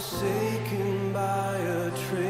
forsaken by a traitor's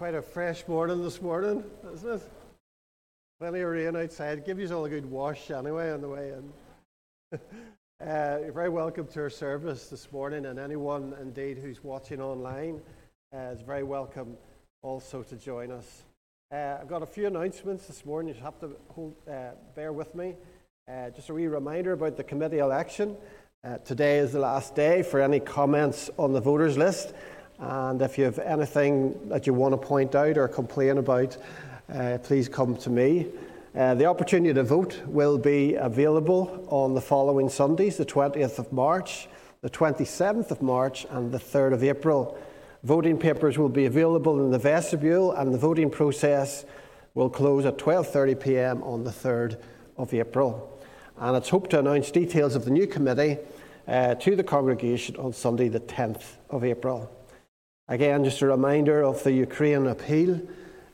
quite a fresh morning this morning, isn't it? Plenty of rain outside. Give you all a good wash anyway on the way in. uh, you're very welcome to our service this morning, and anyone indeed who's watching online uh, is very welcome also to join us. Uh, I've got a few announcements this morning. You have to hold, uh, bear with me. Uh, just a wee reminder about the committee election. Uh, today is the last day for any comments on the voters list. And if you have anything that you want to point out or complain about, uh, please come to me. Uh, the opportunity to vote will be available on the following Sundays, the 20th of March, the 27th of March, and the 3rd of April. Voting papers will be available in the vestibule, and the voting process will close at 12:30 p.m. on the 3rd of April. And it's hoped to announce details of the new committee uh, to the congregation on Sunday, the 10th of April. Again, just a reminder of the Ukraine appeal.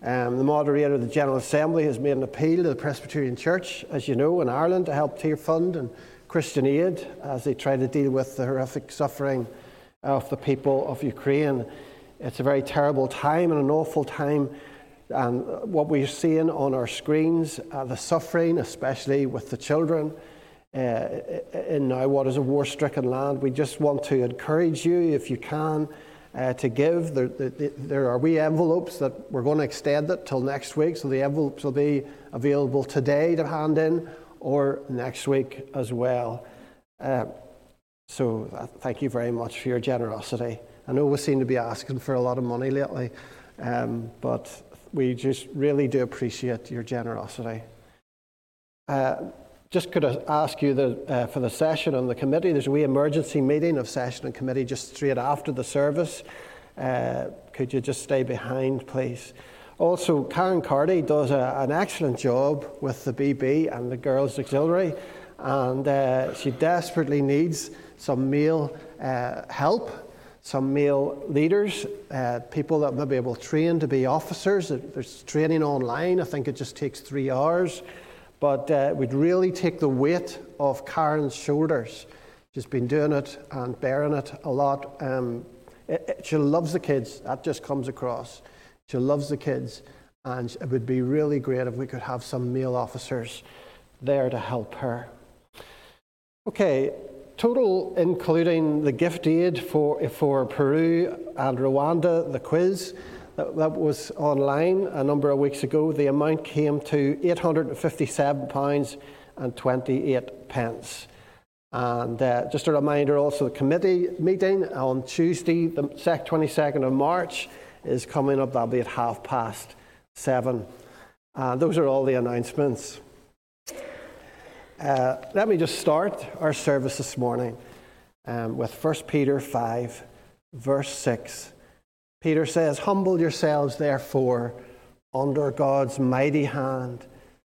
Um, the moderator of the General Assembly has made an appeal to the Presbyterian Church, as you know, in Ireland to help Tearfund and Christian Aid as they try to deal with the horrific suffering of the people of Ukraine. It's a very terrible time and an awful time. And what we're seeing on our screens, uh, the suffering, especially with the children, uh, in now what is a war stricken land, we just want to encourage you, if you can, uh, to give. There, there, there are wee envelopes that we're going to extend it till next week, so the envelopes will be available today to hand in or next week as well. Uh, so uh, thank you very much for your generosity. I know we seem to be asking for a lot of money lately, um, but we just really do appreciate your generosity. Uh, just could I ask you that uh, for the session on the committee, there's a wee emergency meeting of session and committee just straight after the service. Uh, could you just stay behind, please? Also, Karen Cardy does a, an excellent job with the BB and the Girls Auxiliary, and uh, she desperately needs some male uh, help some male leaders, uh, people that may be able to train to be officers. There's training online. I think it just takes three hours. But uh, would really take the weight off Karen's shoulders. She's been doing it and bearing it a lot. Um, it, it, she loves the kids. That just comes across. She loves the kids. And it would be really great if we could have some male officers there to help her. Okay, total, including the gift aid for, for Peru and Rwanda, the quiz that, that was online a number of weeks ago, the amount came to £857 and 28 pence. And uh, just a reminder also, the committee meeting on Tuesday, the 22nd of March, is coming up. That'll be at half past seven. Those are all the announcements. Uh, let me just start our service this morning um, with 1 Peter 5, verse 6. Peter says, Humble yourselves, therefore, under God's mighty hand,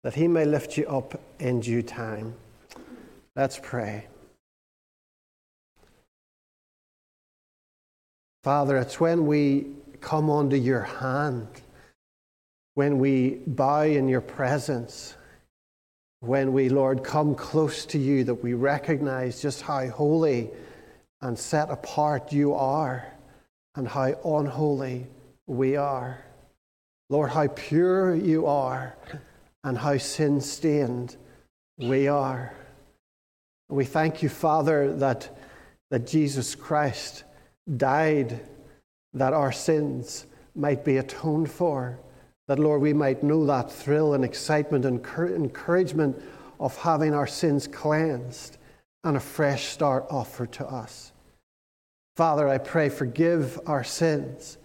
that he may lift you up in due time. Let's pray. Father, it's when we come under your hand, when we bow in your presence, when we, Lord, come close to you, that we recognize just how holy and set apart you are and how unholy we are. Lord, how pure you are and how sin stained we are. We thank you, Father, that, that Jesus Christ died that our sins might be atoned for. That, Lord, we might know that thrill and excitement and cour- encouragement of having our sins cleansed and a fresh start offered to us. Father, I pray, forgive our sins,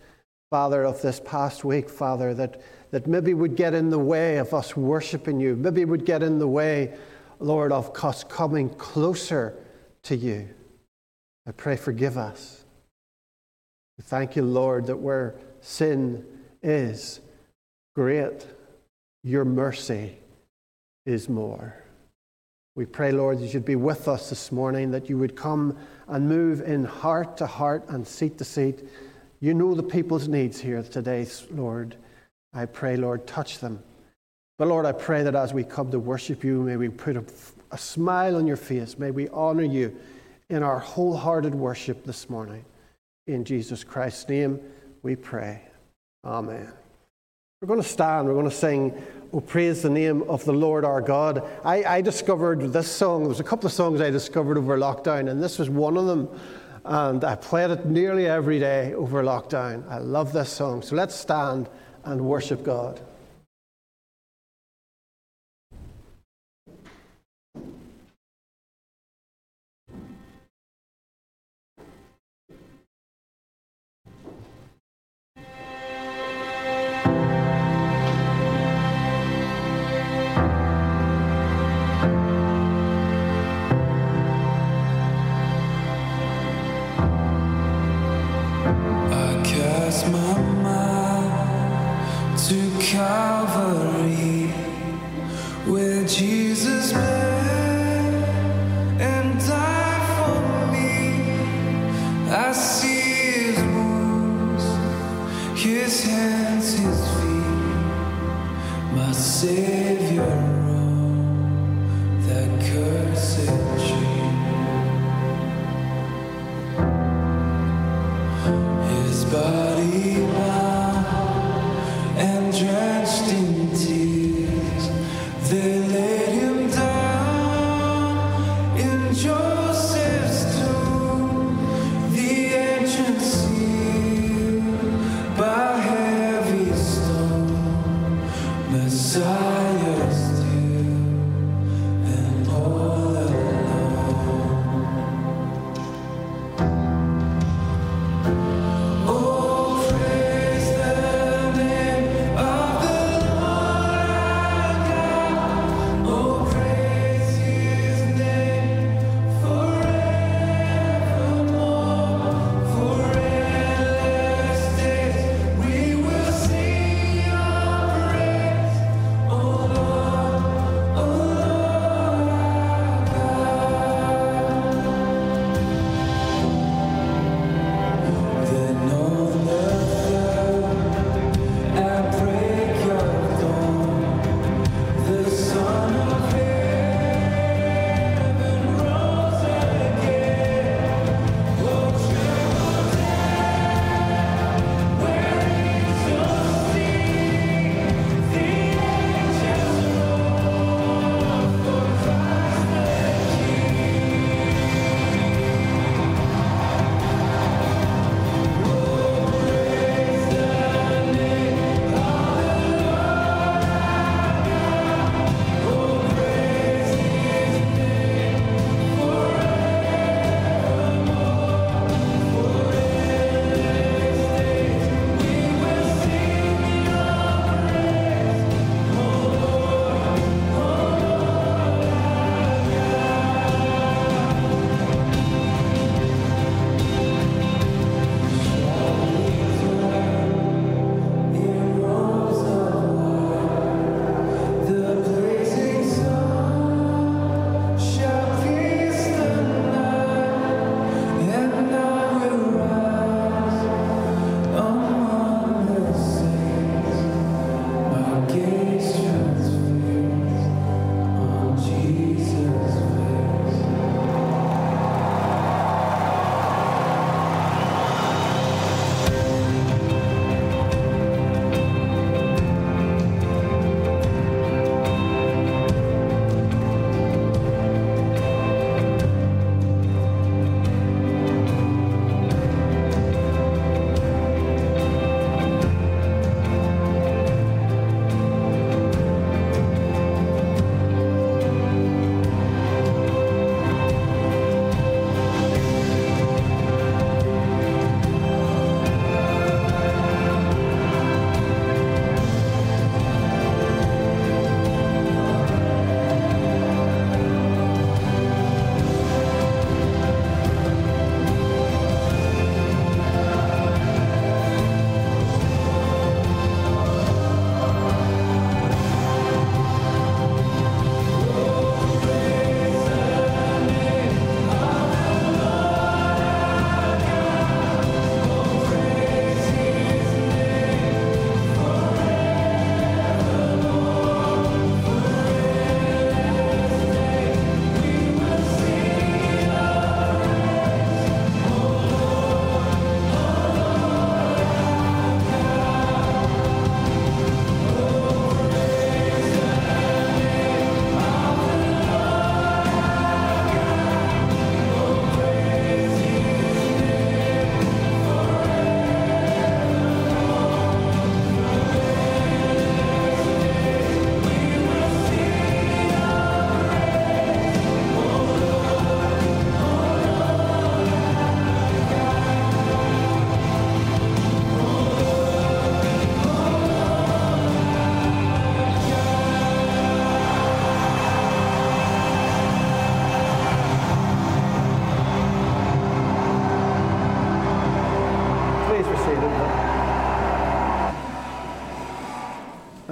Father, of this past week, Father, that, that maybe would get in the way of us worshiping you, maybe would get in the way, Lord, of us coming closer to you. I pray, forgive us. We Thank you, Lord, that where sin is great, your mercy is more. We pray, Lord, that you'd be with us this morning, that you would come and move in heart to heart and seat to seat. You know the people's needs here today, Lord. I pray, Lord, touch them. But Lord, I pray that as we come to worship you, may we put a, a smile on your face. May we honor you in our wholehearted worship this morning. In Jesus Christ's name, we pray. Amen. We're going to stand, we're going to sing, Oh, praise the name of the Lord our God. I, I discovered this song, there was a couple of songs I discovered over lockdown, and this was one of them. And I played it nearly every day over lockdown. I love this song. So let's stand and worship God.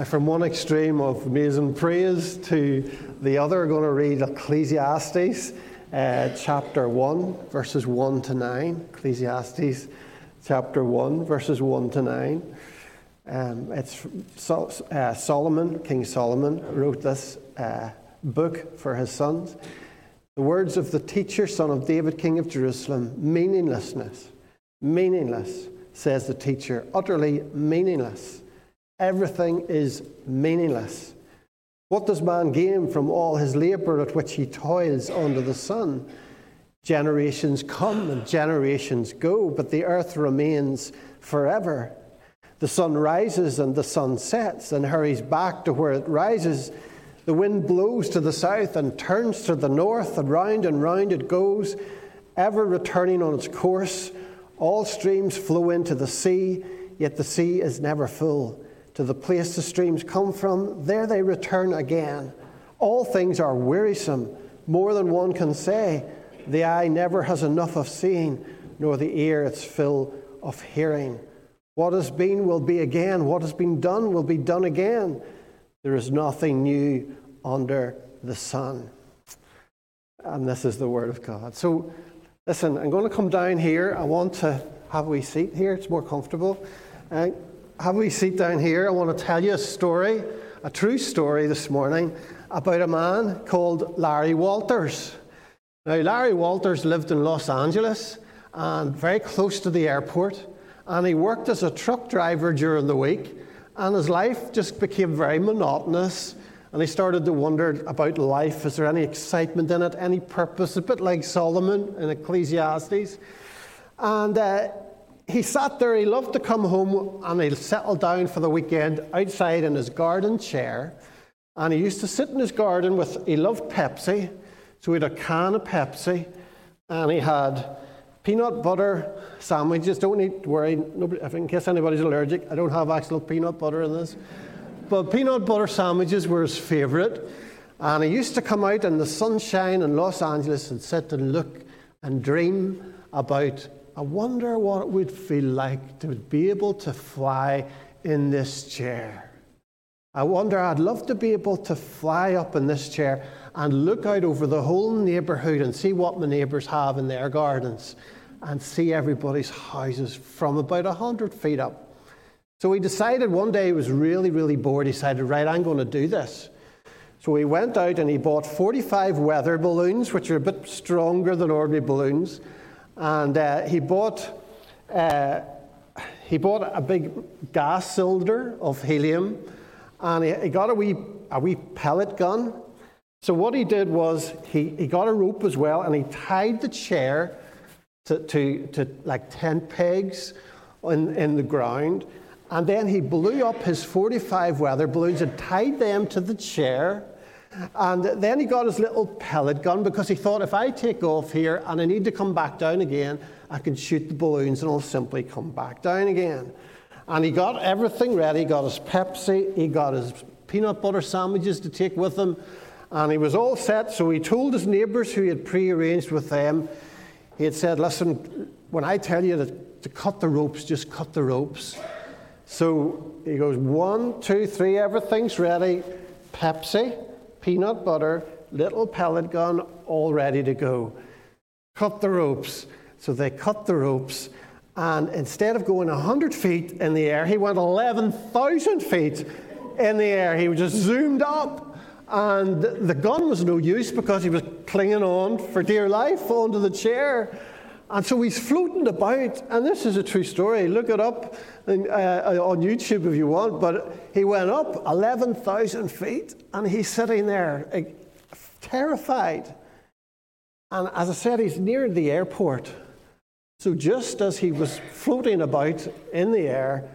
From one extreme of amazing praise to the other, going to read Ecclesiastes uh, chapter 1, verses 1 to 9. Ecclesiastes chapter 1, verses 1 to 9. Um, it's Sol- uh, Solomon, King Solomon, wrote this uh, book for his sons. The words of the teacher, son of David, king of Jerusalem meaninglessness. Meaningless, says the teacher, utterly meaningless. Everything is meaningless. What does man gain from all his labour at which he toils under the sun? Generations come and generations go, but the earth remains forever. The sun rises and the sun sets and hurries back to where it rises. The wind blows to the south and turns to the north, and round and round it goes, ever returning on its course. All streams flow into the sea, yet the sea is never full. To the place the streams come from, there they return again. All things are wearisome, more than one can say. The eye never has enough of seeing, nor the ear its fill of hearing. What has been will be again. What has been done will be done again. There is nothing new under the sun. And this is the Word of God. So, listen, I'm going to come down here. I want to have a wee seat here, it's more comfortable. Uh, have we seat down here. I want to tell you a story, a true story this morning, about a man called Larry Walters. Now, Larry Walters lived in Los Angeles and very close to the airport, and he worked as a truck driver during the week, and his life just became very monotonous. And he started to wonder about life. Is there any excitement in it, any purpose? A bit like Solomon in Ecclesiastes. And uh, he sat there, he loved to come home and he'd settle down for the weekend outside in his garden chair. And he used to sit in his garden with, he loved Pepsi, so he had a can of Pepsi and he had peanut butter sandwiches. Don't need to worry, nobody, in case anybody's allergic, I don't have actual peanut butter in this. But peanut butter sandwiches were his favourite. And he used to come out in the sunshine in Los Angeles and sit and look and dream about, I wonder what it would feel like to be able to fly in this chair. I wonder, I'd love to be able to fly up in this chair and look out over the whole neighbourhood and see what my neighbours have in their gardens and see everybody's houses from about 100 feet up. So he decided one day he was really, really bored. He decided, right, I'm going to do this. So he went out and he bought 45 weather balloons, which are a bit stronger than ordinary balloons. And uh, he bought. Uh, he bought a big gas cylinder of helium and he, he got a wee, a wee pellet gun. So, what he did was he, he got a rope as well and he tied the chair to, to, to like 10 pegs in, in the ground. And then he blew up his 45 weather balloons and tied them to the chair. And then he got his little pellet gun because he thought if I take off here and I need to come back down again, I can shoot the balloons and I'll simply come back down again. And he got everything ready. He got his Pepsi, he got his peanut butter sandwiches to take with him, and he was all set. So he told his neighbours who he had prearranged with them, he had said, Listen, when I tell you to, to cut the ropes, just cut the ropes. So he goes, One, two, three, everything's ready. Pepsi, peanut butter, little pellet gun, all ready to go. Cut the ropes. So they cut the ropes, and instead of going 100 feet in the air, he went 11,000 feet in the air. He just zoomed up, and the gun was no use because he was clinging on for dear life onto the chair. And so he's floating about, and this is a true story. Look it up in, uh, on YouTube if you want. But he went up 11,000 feet, and he's sitting there, uh, terrified. And as I said, he's near the airport. So just as he was floating about in the air,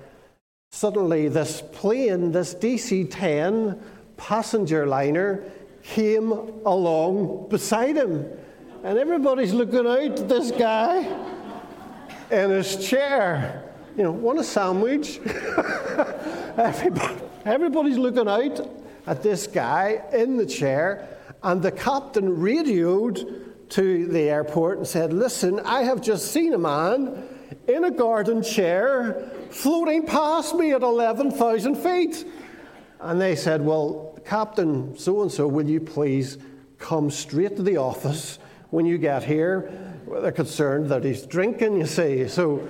suddenly this plane, this DC 10 passenger liner, came along beside him. And everybody's looking out at this guy in his chair. You know, want a sandwich? Everybody, everybody's looking out at this guy in the chair, and the captain radioed to the airport and said, Listen, I have just seen a man in a garden chair floating past me at 11,000 feet. And they said, Well, Captain so and so, will you please come straight to the office when you get here? They're concerned that he's drinking, you see. So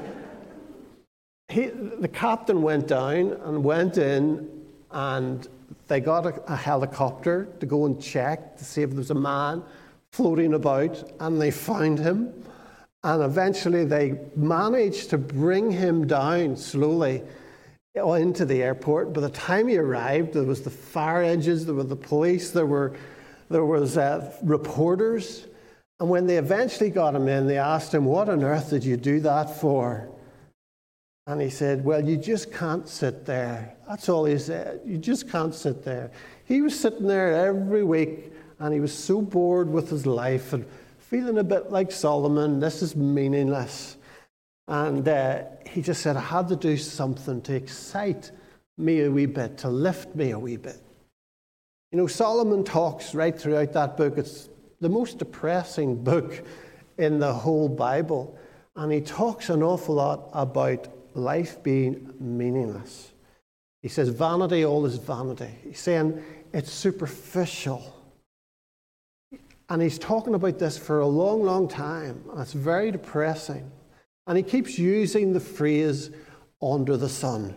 he, the captain went down and went in, and they got a, a helicopter to go and check to see if there was a man floating about, and they found him. And eventually they managed to bring him down slowly into the airport. By the time he arrived, there was the fire engines, there were the police, there were there was uh, reporters. And when they eventually got him in, they asked him, "What on earth did you do that for?" And he said, "Well, you just can't sit there." That's all he said. You just can't sit there. He was sitting there every week, and he was so bored with his life and feeling a bit like Solomon. This is meaningless. And uh, he just said, I had to do something to excite me a wee bit, to lift me a wee bit. You know, Solomon talks right throughout that book. It's the most depressing book in the whole Bible. And he talks an awful lot about life being meaningless. He says, vanity, all is vanity. He's saying it's superficial. And he's talking about this for a long, long time. And it's very depressing. And he keeps using the phrase under the sun.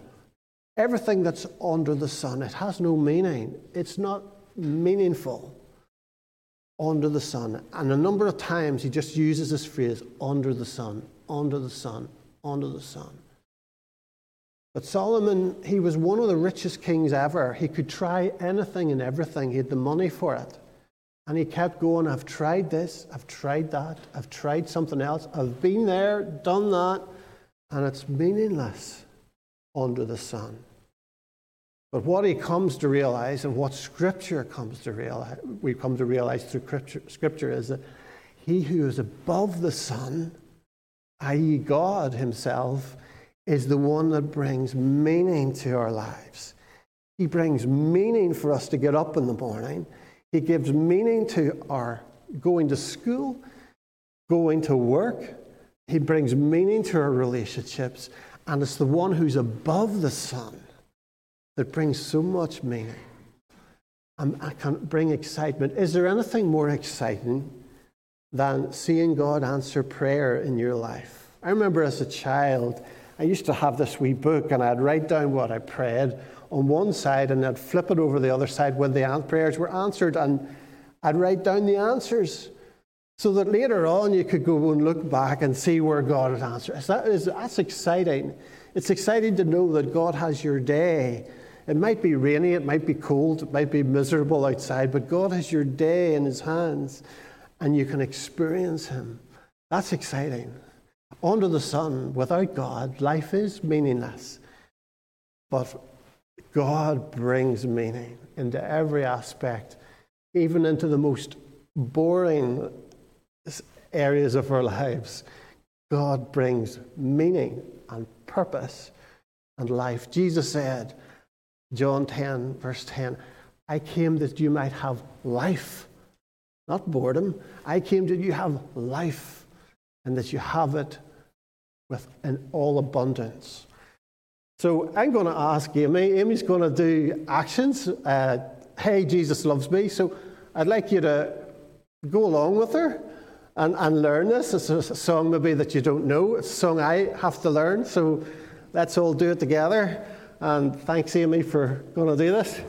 Everything that's under the sun, it has no meaning. It's not meaningful under the sun. And a number of times he just uses this phrase under the sun, under the sun, under the sun. But Solomon, he was one of the richest kings ever. He could try anything and everything, he had the money for it. And he kept going, I've tried this, I've tried that, I've tried something else, I've been there, done that, and it's meaningless under the sun. But what he comes to realize, and what Scripture comes to realize, we come to realize through Scripture, scripture is that he who is above the sun, i.e., God Himself, is the one that brings meaning to our lives. He brings meaning for us to get up in the morning. He gives meaning to our going to school, going to work. He brings meaning to our relationships. And it's the one who's above the sun that brings so much meaning. And can bring excitement. Is there anything more exciting than seeing God answer prayer in your life? I remember as a child, I used to have this wee book and I'd write down what I prayed on one side and I'd flip it over the other side when the prayers were answered and I'd write down the answers so that later on you could go and look back and see where God had answered. That is, that's exciting. It's exciting to know that God has your day. It might be rainy, it might be cold, it might be miserable outside, but God has your day in His hands and you can experience Him. That's exciting. Under the sun, without God, life is meaningless. But God brings meaning into every aspect, even into the most boring areas of our lives. God brings meaning and purpose and life. Jesus said, John 10, verse 10, I came that you might have life, not boredom. I came that you have life and that you have it with in all abundance. So I'm going to ask Amy. Amy's going to do actions. Uh, hey, Jesus loves me. So I'd like you to go along with her and, and learn this. It's a song maybe that you don't know. It's a song I have to learn. So let's all do it together. And thanks, Amy, for going to do this.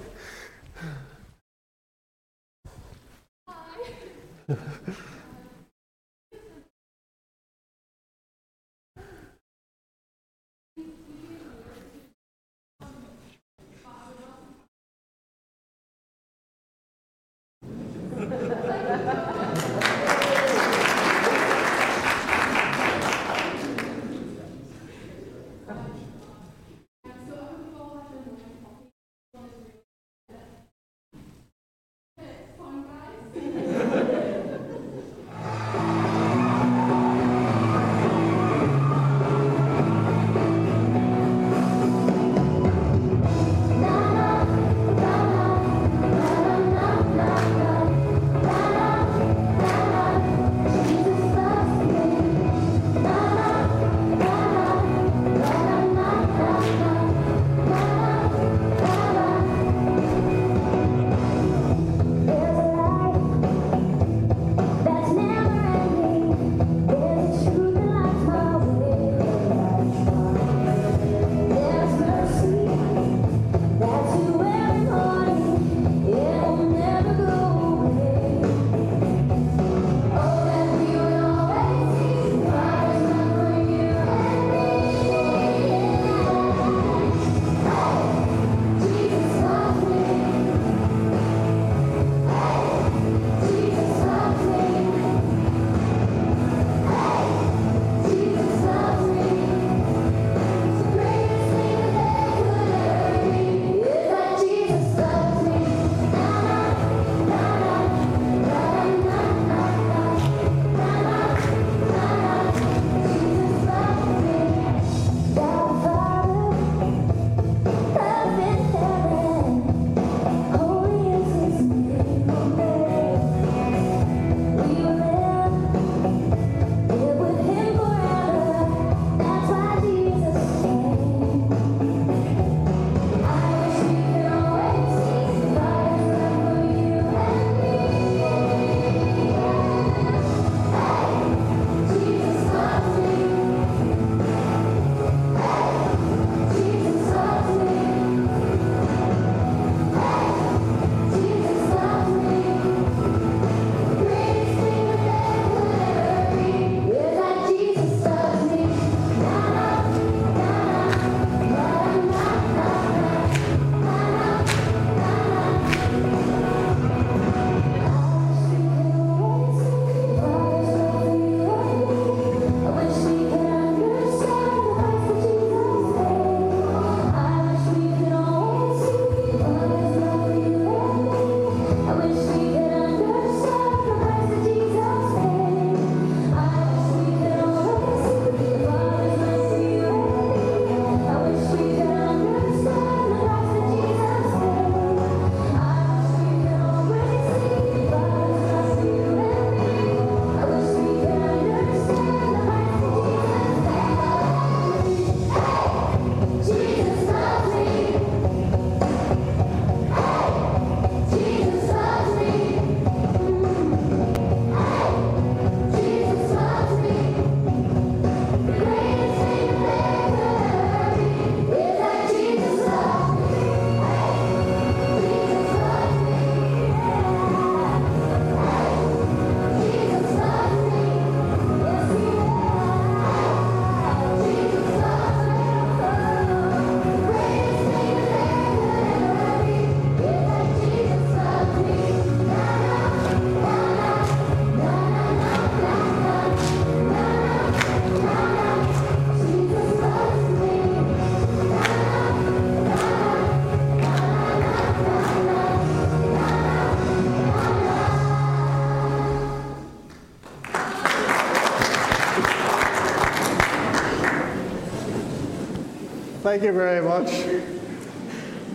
Thank you very much.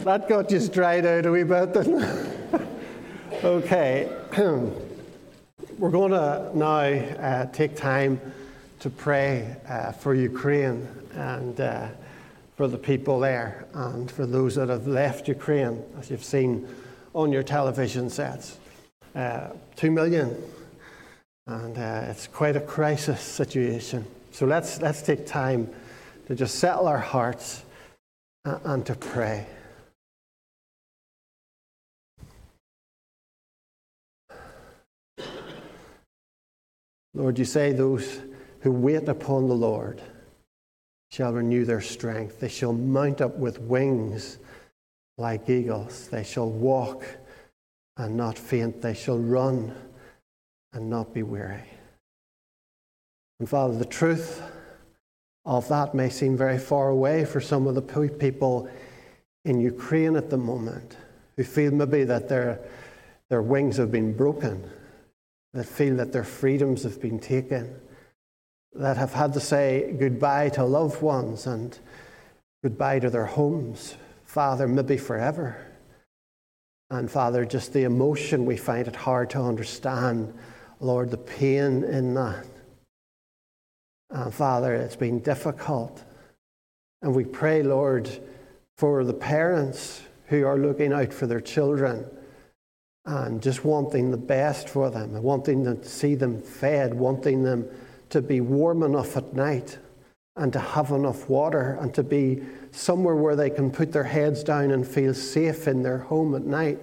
That got just dried out a wee bit, didn't okay. We're going to now uh, take time to pray uh, for Ukraine and uh, for the people there and for those that have left Ukraine, as you've seen on your television sets. Uh, two million. And uh, it's quite a crisis situation. So let's, let's take time to just settle our hearts and, and to pray. Lord, you say those who wait upon the Lord shall renew their strength. They shall mount up with wings like eagles. They shall walk and not faint. They shall run and not be weary. And Father, the truth of that may seem very far away for some of the people in Ukraine at the moment who feel maybe that their, their wings have been broken, that feel that their freedoms have been taken, that have had to say goodbye to loved ones and goodbye to their homes, Father, maybe forever. And Father, just the emotion, we find it hard to understand, Lord, the pain in that. And Father, it's been difficult. And we pray, Lord, for the parents who are looking out for their children and just wanting the best for them, and wanting to see them fed, wanting them to be warm enough at night and to have enough water and to be somewhere where they can put their heads down and feel safe in their home at night.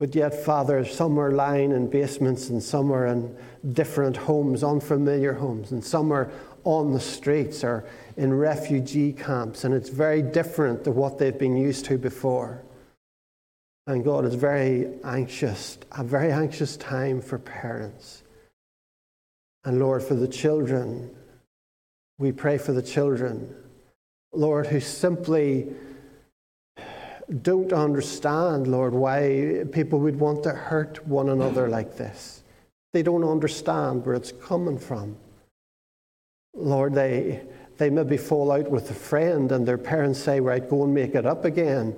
But yet, Father, some are lying in basements and some are in different homes, unfamiliar homes, and some are on the streets or in refugee camps, and it's very different to what they've been used to before. And God is very anxious, a very anxious time for parents. And Lord, for the children, we pray for the children, Lord, who simply don't understand, Lord, why people would want to hurt one another like this. They don't understand where it's coming from. Lord, they, they maybe fall out with a friend and their parents say, right, go and make it up again.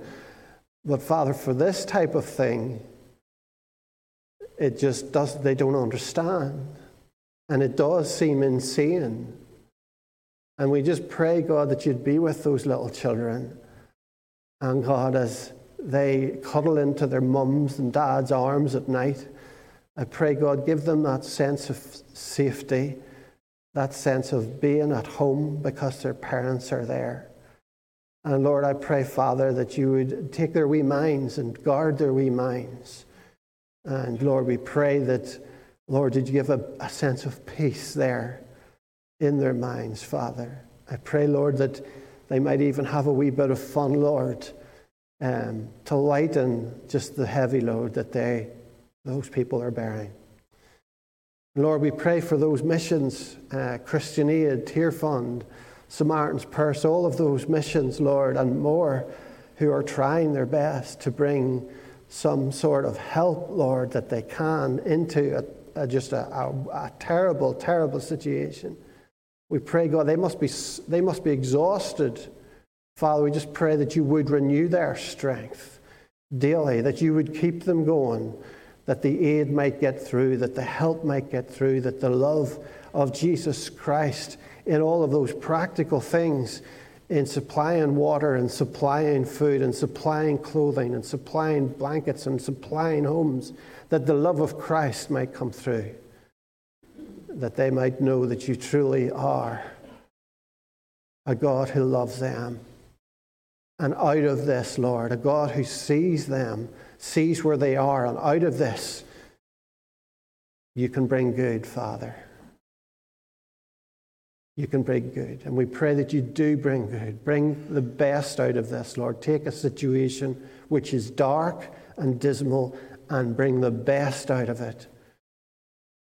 But Father, for this type of thing, it just does, they don't understand. And it does seem insane. And we just pray, God, that you'd be with those little children. And God, as they cuddle into their mums and dads' arms at night, I pray, God, give them that sense of safety, that sense of being at home because their parents are there. And Lord, I pray, Father, that you would take their wee minds and guard their wee minds. And Lord, we pray that, Lord, did you give a, a sense of peace there in their minds, Father? I pray, Lord, that they might even have a wee bit of fun, Lord, um, to lighten just the heavy load that they, those people are bearing. Lord, we pray for those missions, uh, Christian Aid, Tearfund, Samaritan's Purse, all of those missions, Lord, and more who are trying their best to bring some sort of help, Lord, that they can into a, a, just a, a, terrible, terrible situation. We pray, God, they must be, they must be exhausted. Father, we just pray that you would renew their strength daily, that you would keep them going, that the aid might get through, that the help might get through, that the love of Jesus Christ in all of those practical things in supplying water and supplying food and supplying clothing and supplying blankets and supplying homes, that the love of Christ might come through, that they might know that you truly are a God who loves them. And out of this, Lord, a God who sees them, sees where they are, and out of this, you can bring good, Father you can bring good. And we pray that you do bring good. Bring the best out of this, Lord. Take a situation which is dark and dismal and bring the best out of it.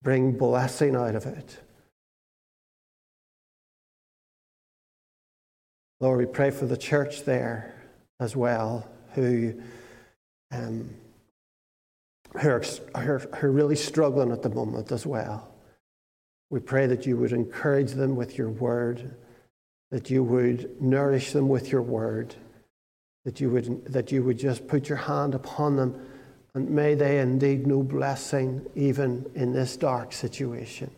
Bring blessing out of it. Lord, we pray for the church there as well, who, um, who, are, who are really struggling at the moment as well. We pray that you would encourage them with your word, that you would nourish them with your word, that you would, that you would just put your hand upon them, and may they indeed know blessing even in this dark situation.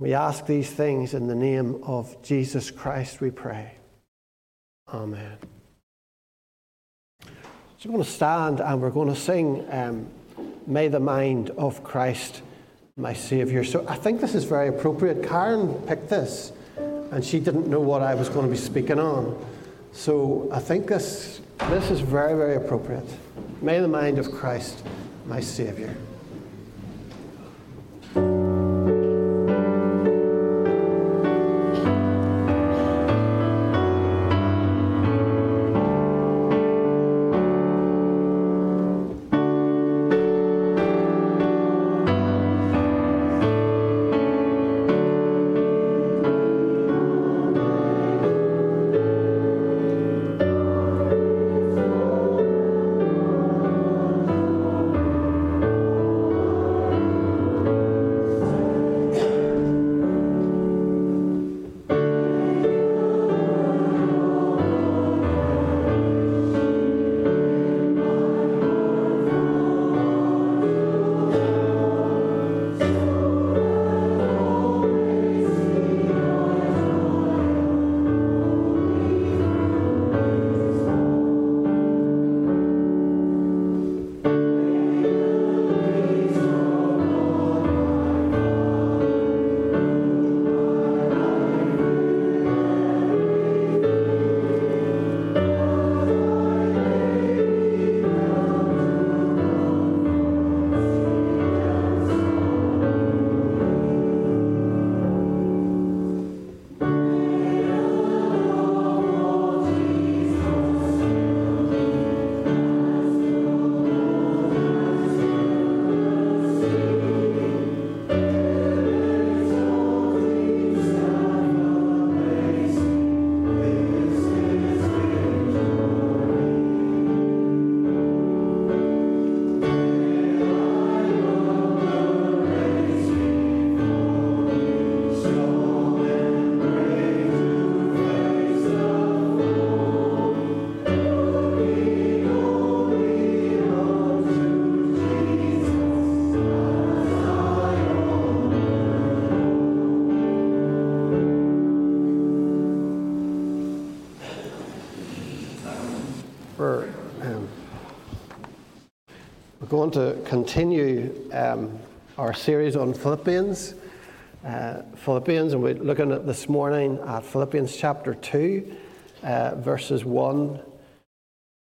We ask these things in the name of Jesus Christ, we pray. Amen. So we're going to stand and we're going to sing um, May the Mind of Christ, my Saviour. So I think this is very appropriate. Karen picked this and she didn't know what I was going to be speaking on. So I think this, this is very, very appropriate. May the mind of Christ, my Saviour. We're to continue um, our series on Philippians. Uh, Philippians, and we're looking at this morning at Philippians chapter 2, uh, verses 1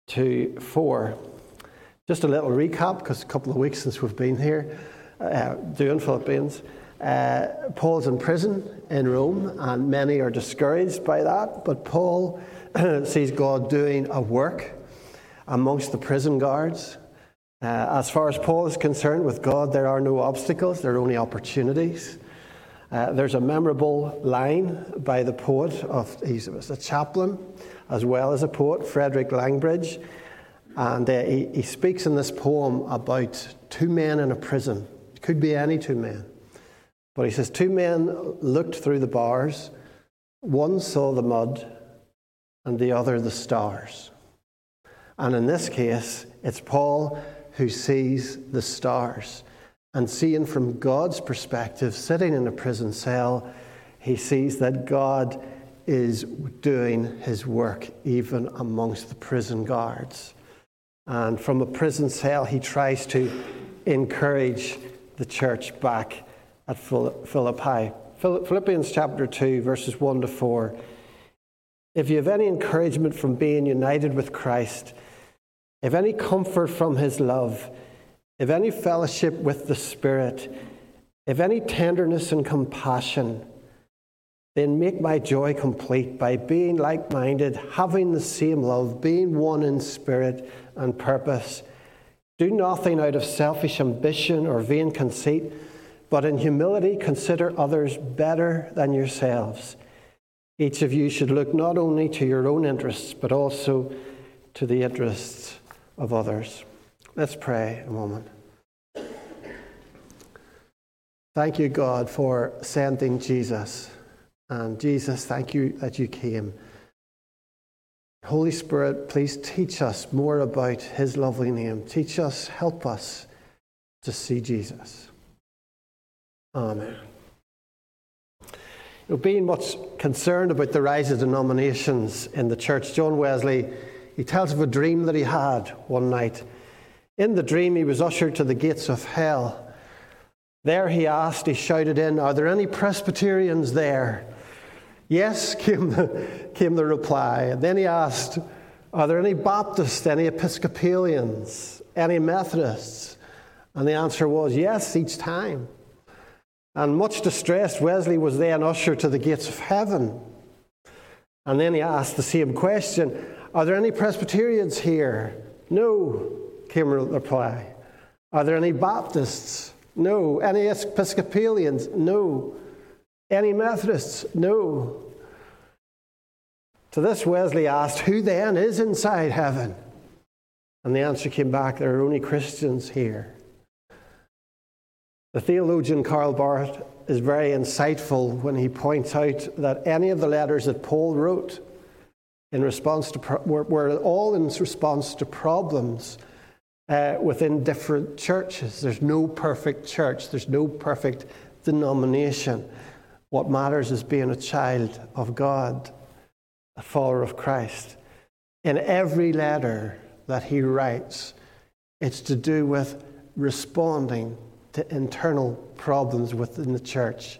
to 4. Just a little recap, because a couple of weeks since we've been here uh, doing Philippians. Uh, Paul's in prison in Rome, and many are discouraged by that, but Paul sees God doing a work amongst the prison guards. Uh, as far as Paul is concerned, with God, there are no obstacles, there are only opportunities. Uh, there's a memorable line by the poet of he was a chaplain as well as a poet, Frederick Langbridge, and uh, he, he speaks in this poem about two men in a prison. It could be any two men, but he says two men looked through the bars. One saw the mud, and the other the stars. And in this case, it's Paul who sees the stars. And seeing from God's perspective, sitting in a prison cell, he sees that God is doing his work even amongst the prison guards. And from a prison cell, he tries to encourage the church back at Philippi. Philippians chapter 2, verses 1 to 4. If you have any encouragement from being united with Christ, if any comfort from his love, if any fellowship with the Spirit, if any tenderness and compassion, then make my joy complete by being like minded, having the same love, being one in spirit and purpose. Do nothing out of selfish ambition or vain conceit, but in humility consider others better than yourselves. Each of you should look not only to your own interests, but also to the interests of others. Let's pray a moment. Thank you, God, for sending Jesus And Jesus, thank you that you came. Holy Spirit, please teach us more about his lovely name. Teach us, help us to see Jesus. Amen. You know, being much concerned about the rise of denominations in the church, John Wesley, he tells of a dream that he had one night. In the dream, he was ushered to the gates of hell. There he asked, he shouted in, Are there any Presbyterians there? Yes, came the, came the reply. And then he asked, Are there any Baptists, any Episcopalians, any Methodists? And the answer was yes each time. And much distressed, Wesley was then ushered to the gates of heaven. And then he asked the same question Are there any Presbyterians here? No, came the reply. Are there any Baptists? No. Any Episcopalians? No. Any Methodists? No. To this, Wesley asked, Who then is inside heaven? And the answer came back, There are only Christians here. The theologian Karl Barth is very insightful when he points out that any of the letters that Paul wrote in response to were, were all in response to problems uh, within different churches. There's no perfect church. There's no perfect denomination. What matters is being a child of God, a follower of Christ. In every letter that he writes, it's to do with responding to internal problems within the church.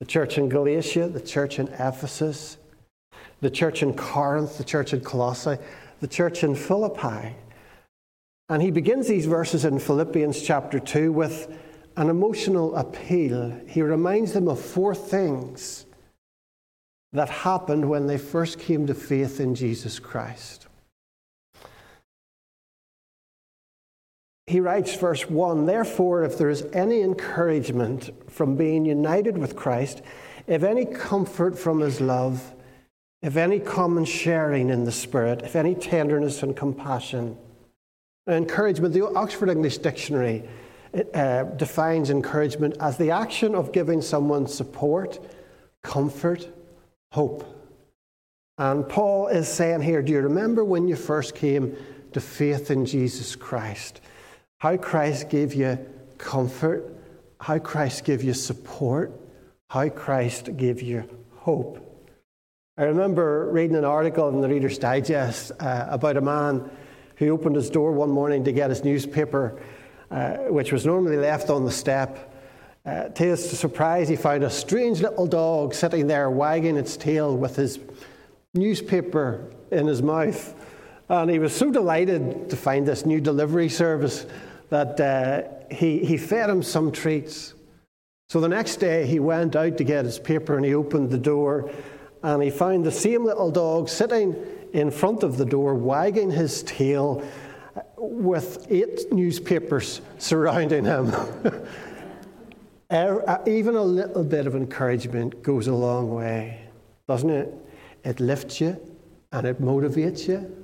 The church in Galatia, the church in Ephesus, the church in Corinth, the church in Colossae, the church in Philippi. And he begins these verses in Philippians chapter 2 with an emotional appeal. He reminds them of four things that happened when they first came to faith in Jesus Christ. he writes, verse 1 Therefore, if there is any encouragement from being united with Christ, if any comfort from his love, if any common sharing in the Spirit, if any tenderness and compassion, encouragement, the Oxford English Dictionary uh, defines encouragement as the action of giving someone support, comfort, hope. And Paul is saying here, do you remember when you first came to faith in Jesus Christ? how Christ gave you comfort, how Christ gave you support, how Christ gave you hope. I remember reading an article in the Reader's Digest uh, about a man who opened his door one morning to get his newspaper, uh, which was normally left on the step. Uh, to his surprise, he found a strange little dog sitting there wagging its tail with his newspaper in his mouth. And he was so delighted to find this new delivery service that uh, he, he fed him some treats. So the next day he went out to get his paper and he opened the door and he found the same little dog sitting in front of the door, wagging his tail with eight newspapers surrounding him. Uh, even a little bit of encouragement goes a long way, doesn't it? It lifts you and it motivates you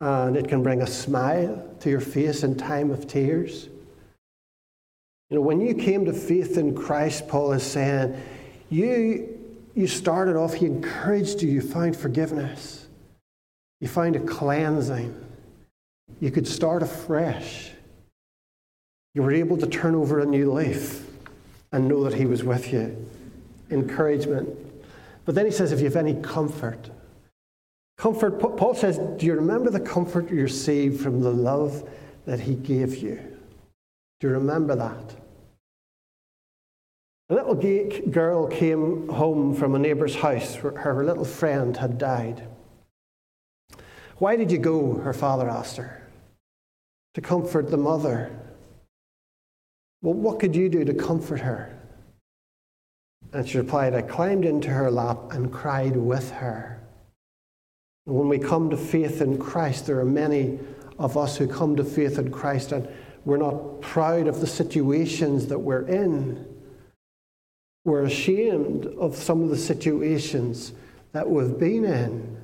and it can bring a smile to your face in time of tears. You know, when you came to faith in Christ, Paul is saying, you, you started off, he encouraged you, you find forgiveness, you find a cleansing, you could start afresh. You were able to turn over a new leaf and know that he was with you. Encouragement. But then he says, if you have any comfort, Comfort, Paul says, Do you remember the comfort you received from the love that he gave you? Do you remember that? A little girl came home from a neighbour's house her little friend had died. Why did you go? Her father asked her. To comfort the mother. Well, what could you do to comfort her? And she replied, I climbed into her lap and cried with her. When we come to faith in Christ, there are many of us who come to faith in Christ and we're not proud of the situations that we're in. We're ashamed of some of the situations that we've been in.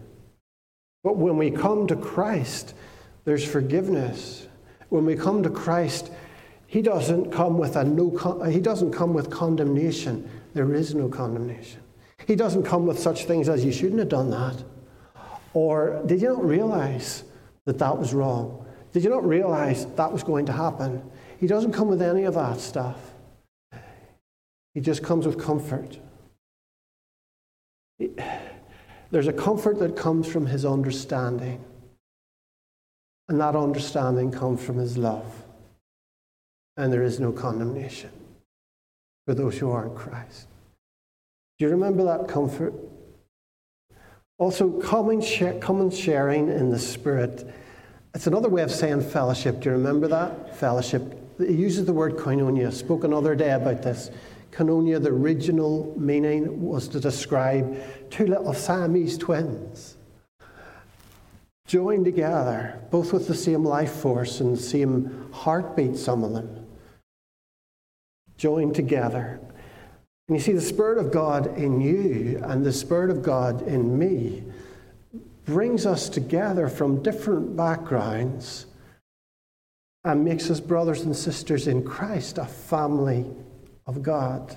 But when we come to Christ, there's forgiveness. When we come to Christ, He doesn't come with a no. He doesn't come with condemnation. There is no condemnation. He doesn't come with such things as you shouldn't have done that. Or did you not realize that that was wrong? Did you not realize that was going to happen? He doesn't come with any of that stuff. He just comes with comfort. There's a comfort that comes from his understanding. And that understanding comes from his love. And there is no condemnation for those who are in Christ. Do you remember that comfort? Also, common, sharing in the Spirit. It's another way of saying fellowship. Do you remember that? Fellowship. He uses the word koinonia. Spoke another day about this. Koinonia, the original meaning was to describe two little Siamese twins joined together, both with the same life force and the same heartbeat, some of them. Joined together. And you see, the Spirit of God in you and the Spirit of God in me brings us together from different backgrounds and makes us brothers and sisters in Christ, a family of God.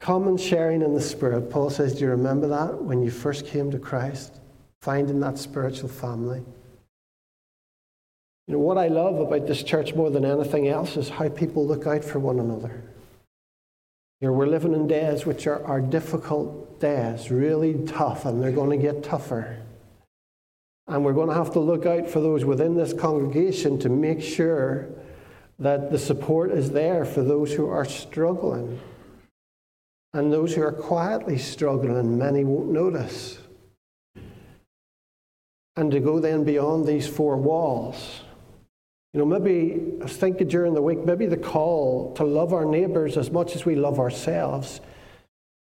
Common sharing in the Spirit. Paul says, Do you remember that when you first came to Christ? Finding that spiritual family. You know, what I love about this church more than anything else is how people look out for one another. You know, we're living in days which are, are difficult days, really tough, and they're going to get tougher. And we're going to have to look out for those within this congregation to make sure that the support is there for those who are struggling. And those who are quietly struggling, many won't notice. And to go then beyond these four walls. You know, maybe I was thinking during the week, maybe the call to love our neighbours as much as we love ourselves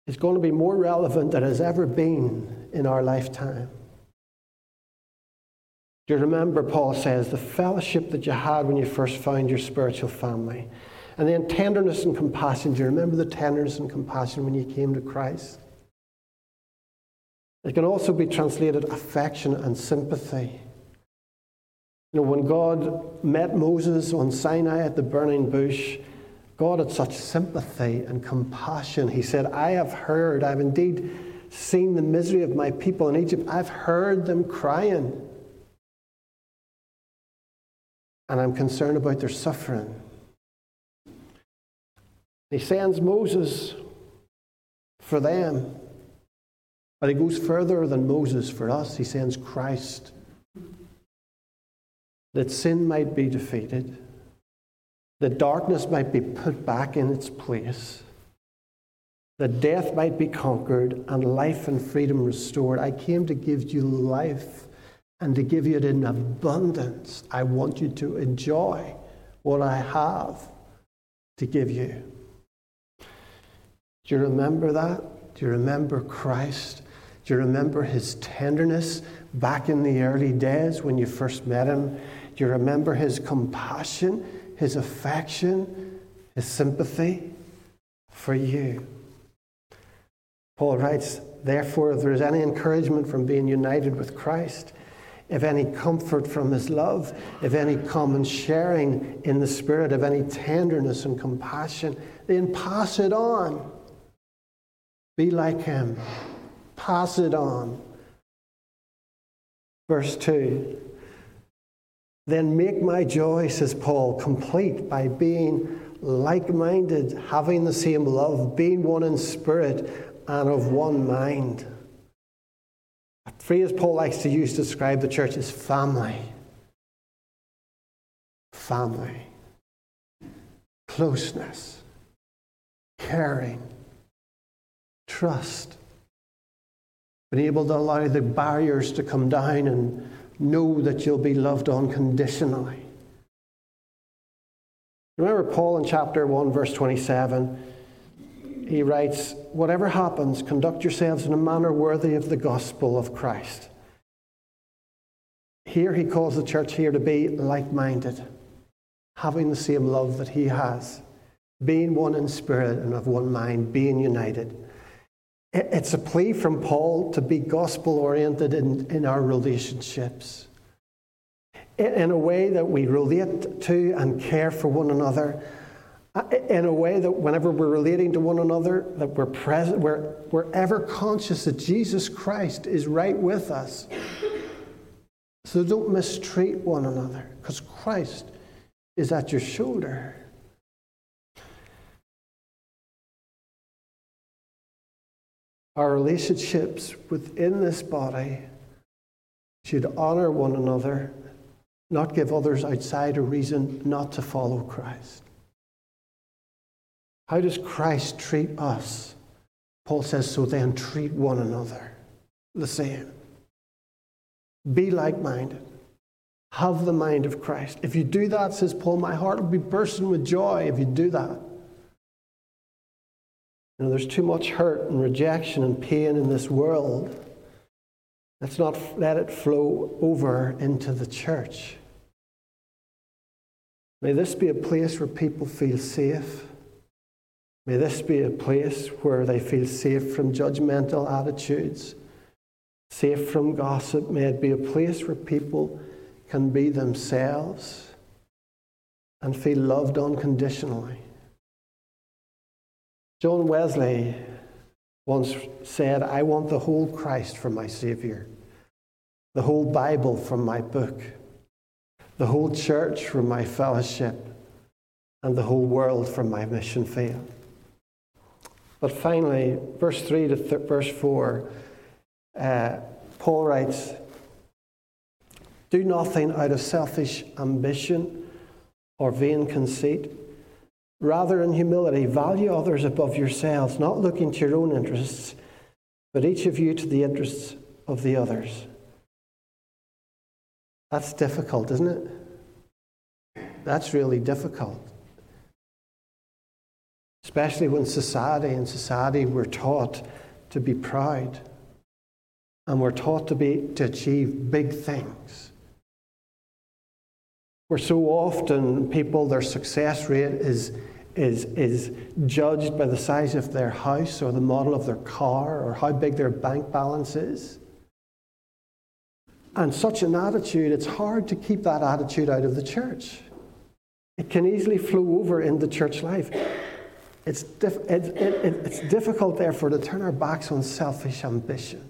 is going to be more relevant than has ever been in our lifetime. You remember, Paul says, the fellowship that you had when you first found your spiritual family? And then tenderness and compassion. Do you remember the tenderness and compassion when you came to Christ? It can also be translated affection and sympathy. You know, when God met Moses on Sinai at the burning bush, God had such sympathy and compassion. He said, I have heard, I've indeed seen the misery of my people in Egypt. I've heard them crying. And I'm concerned about their suffering. He sends Moses for them. But he goes further than Moses for us. He sends Christ that sin might be defeated, that darkness might be put back in its place, that death might be conquered and life and freedom restored. I came to give you life and to give you it in abundance. I want you to enjoy what I have to give you. Do you remember that? Do you remember Christ? Do you remember his tenderness back in the early days when you first met him? Do you remember his compassion, his affection, his sympathy for you? Paul writes, Therefore, if there is any encouragement from being united with Christ, if any comfort from his love, if any common sharing in the Spirit, if any tenderness and compassion, then pass it on. Be like him. Pass it on. Verse 2 Then make my joy, says Paul, complete by being like minded, having the same love, being one in spirit and of one mind. Phrase Paul likes to use to describe the church is family. Family. Closeness. Caring. Trust. Being able to allow the barriers to come down and know that you'll be loved unconditionally. Remember Paul in chapter 1, verse 27? He writes, Whatever happens, conduct yourselves in a manner worthy of the gospel of Christ. Here he calls the church here to be like minded, having the same love that he has, being one in spirit and of one mind, being united. It's a plea from Paul to be gospel oriented in, in our relationships, in a way that we relate to and care for one another in a way that whenever we're relating to one another, that we're present, we're, we're ever conscious that Jesus Christ is right with us. So don't mistreat one another, because Christ is at your shoulder. Our relationships within this body should honor one another, not give others outside a reason not to follow Christ. How does Christ treat us? Paul says, so then treat one another the same. Be like minded. Have the mind of Christ. If you do that, says Paul, my heart will be bursting with joy if you do that. You know, there's too much hurt and rejection and pain in this world. Let's not let it flow over into the church. May this be a place where people feel safe. May this be a place where they feel safe from judgmental attitudes, safe from gossip. May it be a place where people can be themselves and feel loved unconditionally. John Wesley once said, I want the whole Christ for my Savior, the whole Bible from my book, the whole church from my fellowship, and the whole world from my mission field. But finally, verse 3 to th- verse 4, uh, Paul writes, Do nothing out of selfish ambition or vain conceit. Rather, in humility, value others above yourselves, not looking to your own interests, but each of you to the interests of the others. That's difficult, isn't it? That's really difficult. Especially when society and society we're taught to be proud and we're taught to be to achieve big things. Where so often people their success rate is is, is judged by the size of their house or the model of their car or how big their bank balance is. And such an attitude, it's hard to keep that attitude out of the church. It can easily flow over into church life. It's, it, it, it, it's difficult, therefore, to turn our backs on selfish ambition,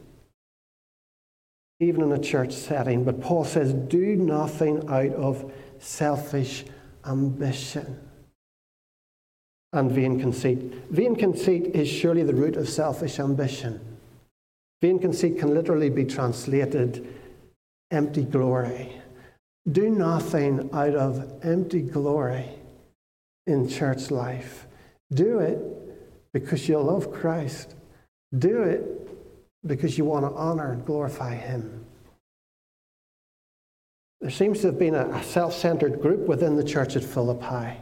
even in a church setting. But Paul says, do nothing out of selfish ambition and vain conceit. Vain conceit is surely the root of selfish ambition. Vain conceit can literally be translated empty glory. Do nothing out of empty glory in church life. Do it because you love Christ. Do it because you want to honor and glorify Him. There seems to have been a self centered group within the church at Philippi.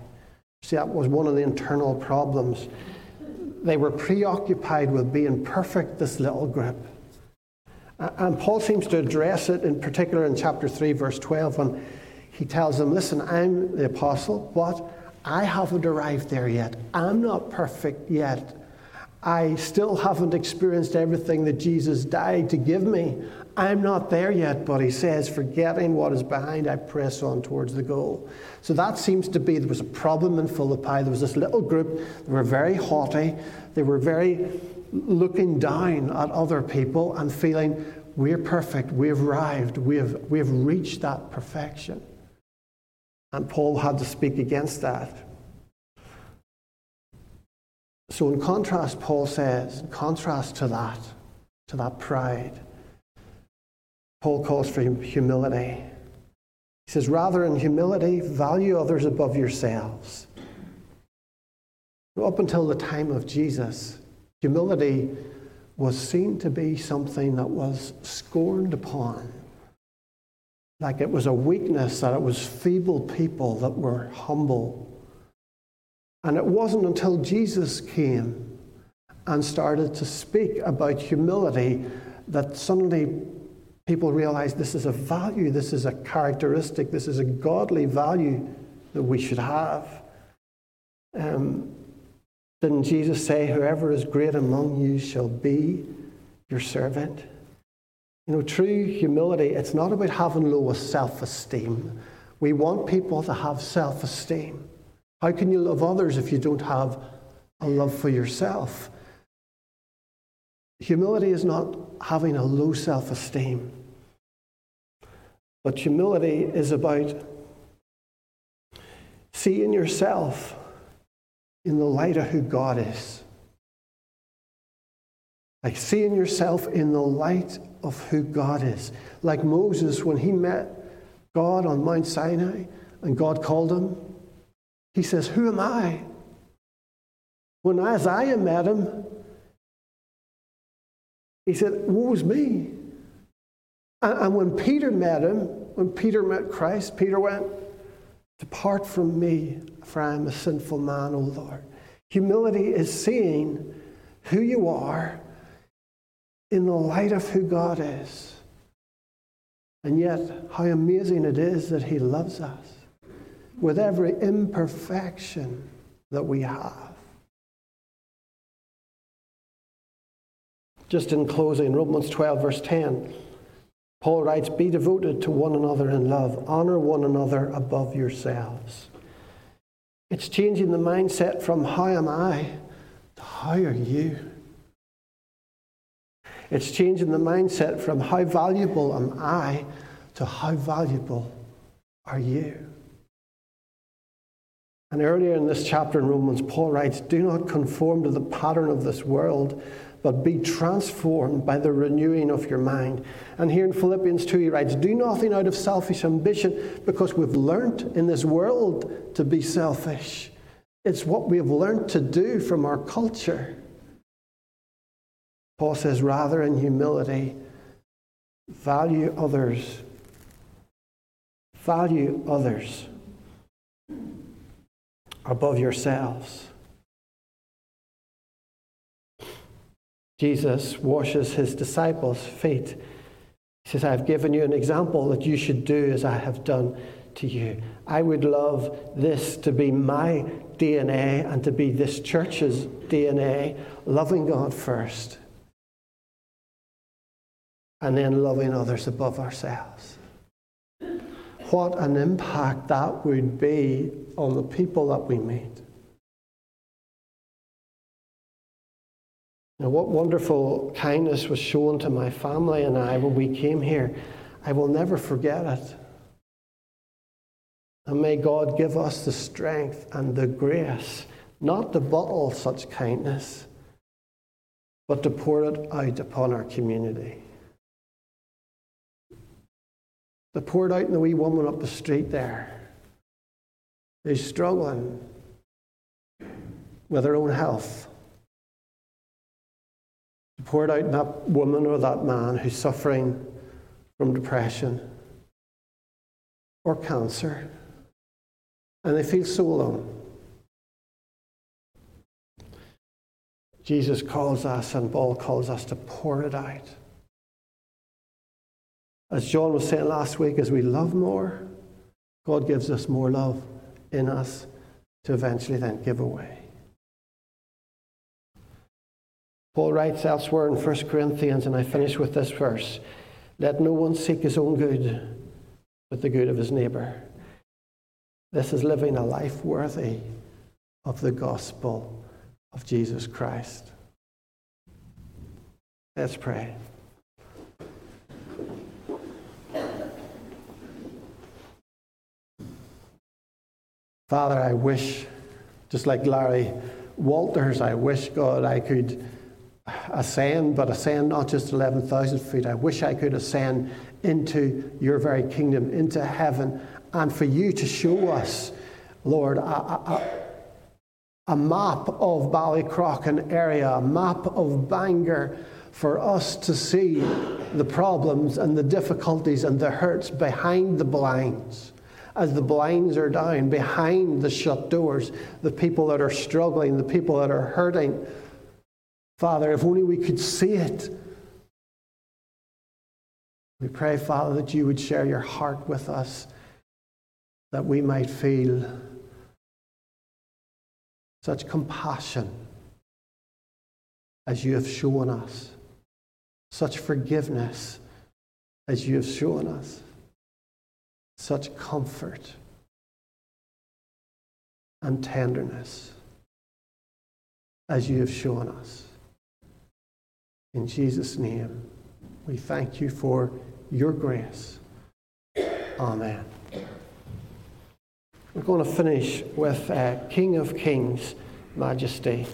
See, that was one of the internal problems. They were preoccupied with being perfect, this little group. And Paul seems to address it in particular in chapter 3, verse 12, when he tells them, Listen, I'm the apostle, but I haven't arrived there yet. I'm not perfect yet. I still haven't experienced everything that Jesus died to give me. I'm not there yet, but he says, forgetting what is behind, I press on towards the goal. So that seems to be there was a problem in Philippi. There was this little group, they were very haughty, they were very looking down at other people and feeling, we're perfect, we've arrived, we've, we've reached that perfection. And Paul had to speak against that. So, in contrast, Paul says, in contrast to that, to that pride, Paul calls for humility. He says, rather in humility, value others above yourselves. Up until the time of Jesus, humility was seen to be something that was scorned upon. Like it was a weakness, that it was feeble people that were humble. And it wasn't until Jesus came and started to speak about humility that suddenly people realized this is a value, this is a characteristic, this is a godly value that we should have. Um, didn't Jesus say, Whoever is great among you shall be your servant? You know, true humility, it's not about having low self esteem. We want people to have self esteem. How can you love others if you don't have a love for yourself? Humility is not having a low self esteem, but humility is about seeing yourself in the light of who God is. Like seeing yourself in the light of who God is. Like Moses, when he met God on Mount Sinai and God called him, he says, Who am I? When Isaiah met him, he said, Woe is me. And when Peter met him, when Peter met Christ, Peter went, Depart from me, for I am a sinful man, O Lord. Humility is seeing who you are in the light of who God is. And yet, how amazing it is that He loves us with every imperfection that we have. Just in closing, Romans 12, verse 10, Paul writes, Be devoted to one another in love, honor one another above yourselves. It's changing the mindset from how am I to how are you. It's changing the mindset from how valuable am I to how valuable are you. And earlier in this chapter in Romans, Paul writes, Do not conform to the pattern of this world, but be transformed by the renewing of your mind. And here in Philippians 2, he writes, Do nothing out of selfish ambition, because we've learnt in this world to be selfish. It's what we've learnt to do from our culture. Paul says, rather in humility, value others. Value others above yourselves. Jesus washes his disciples' feet. He says, I have given you an example that you should do as I have done to you. I would love this to be my DNA and to be this church's DNA, loving God first and then loving others above ourselves. What an impact that would be on the people that we meet. Now, what wonderful kindness was shown to my family and I when we came here. I will never forget it. And may God give us the strength and the grace not to bottle such kindness, but to pour it out upon our community. To pour it out in the wee woman up the street there who's struggling with her own health pour it out in that woman or that man who's suffering from depression or cancer and they feel so alone. Jesus calls us and Paul calls us to pour it out. As John was saying last week, as we love more, God gives us more love in us to eventually then give away. Paul writes elsewhere in 1 Corinthians, and I finish with this verse Let no one seek his own good, but the good of his neighbor. This is living a life worthy of the gospel of Jesus Christ. Let's pray. Father, I wish, just like Larry Walters, I wish, God, I could ascend, but ascend not just 11,000 feet. I wish I could ascend into your very kingdom, into heaven, and for you to show us, Lord, a, a, a map of Ballycrochan area, a map of Bangor, for us to see the problems and the difficulties and the hurts behind the blinds. As the blinds are down, behind the shut doors, the people that are struggling, the people that are hurting, Father, if only we could see it. We pray, Father, that you would share your heart with us, that we might feel such compassion as you have shown us, such forgiveness as you have shown us, such comfort and tenderness as you have shown us. In Jesus' name, we thank you for your grace. Amen. We're going to finish with uh, King of Kings, Majesty.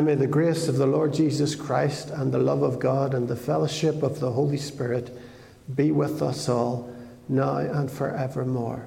Now may the grace of the Lord Jesus Christ and the love of God and the fellowship of the Holy Spirit be with us all, now and forevermore.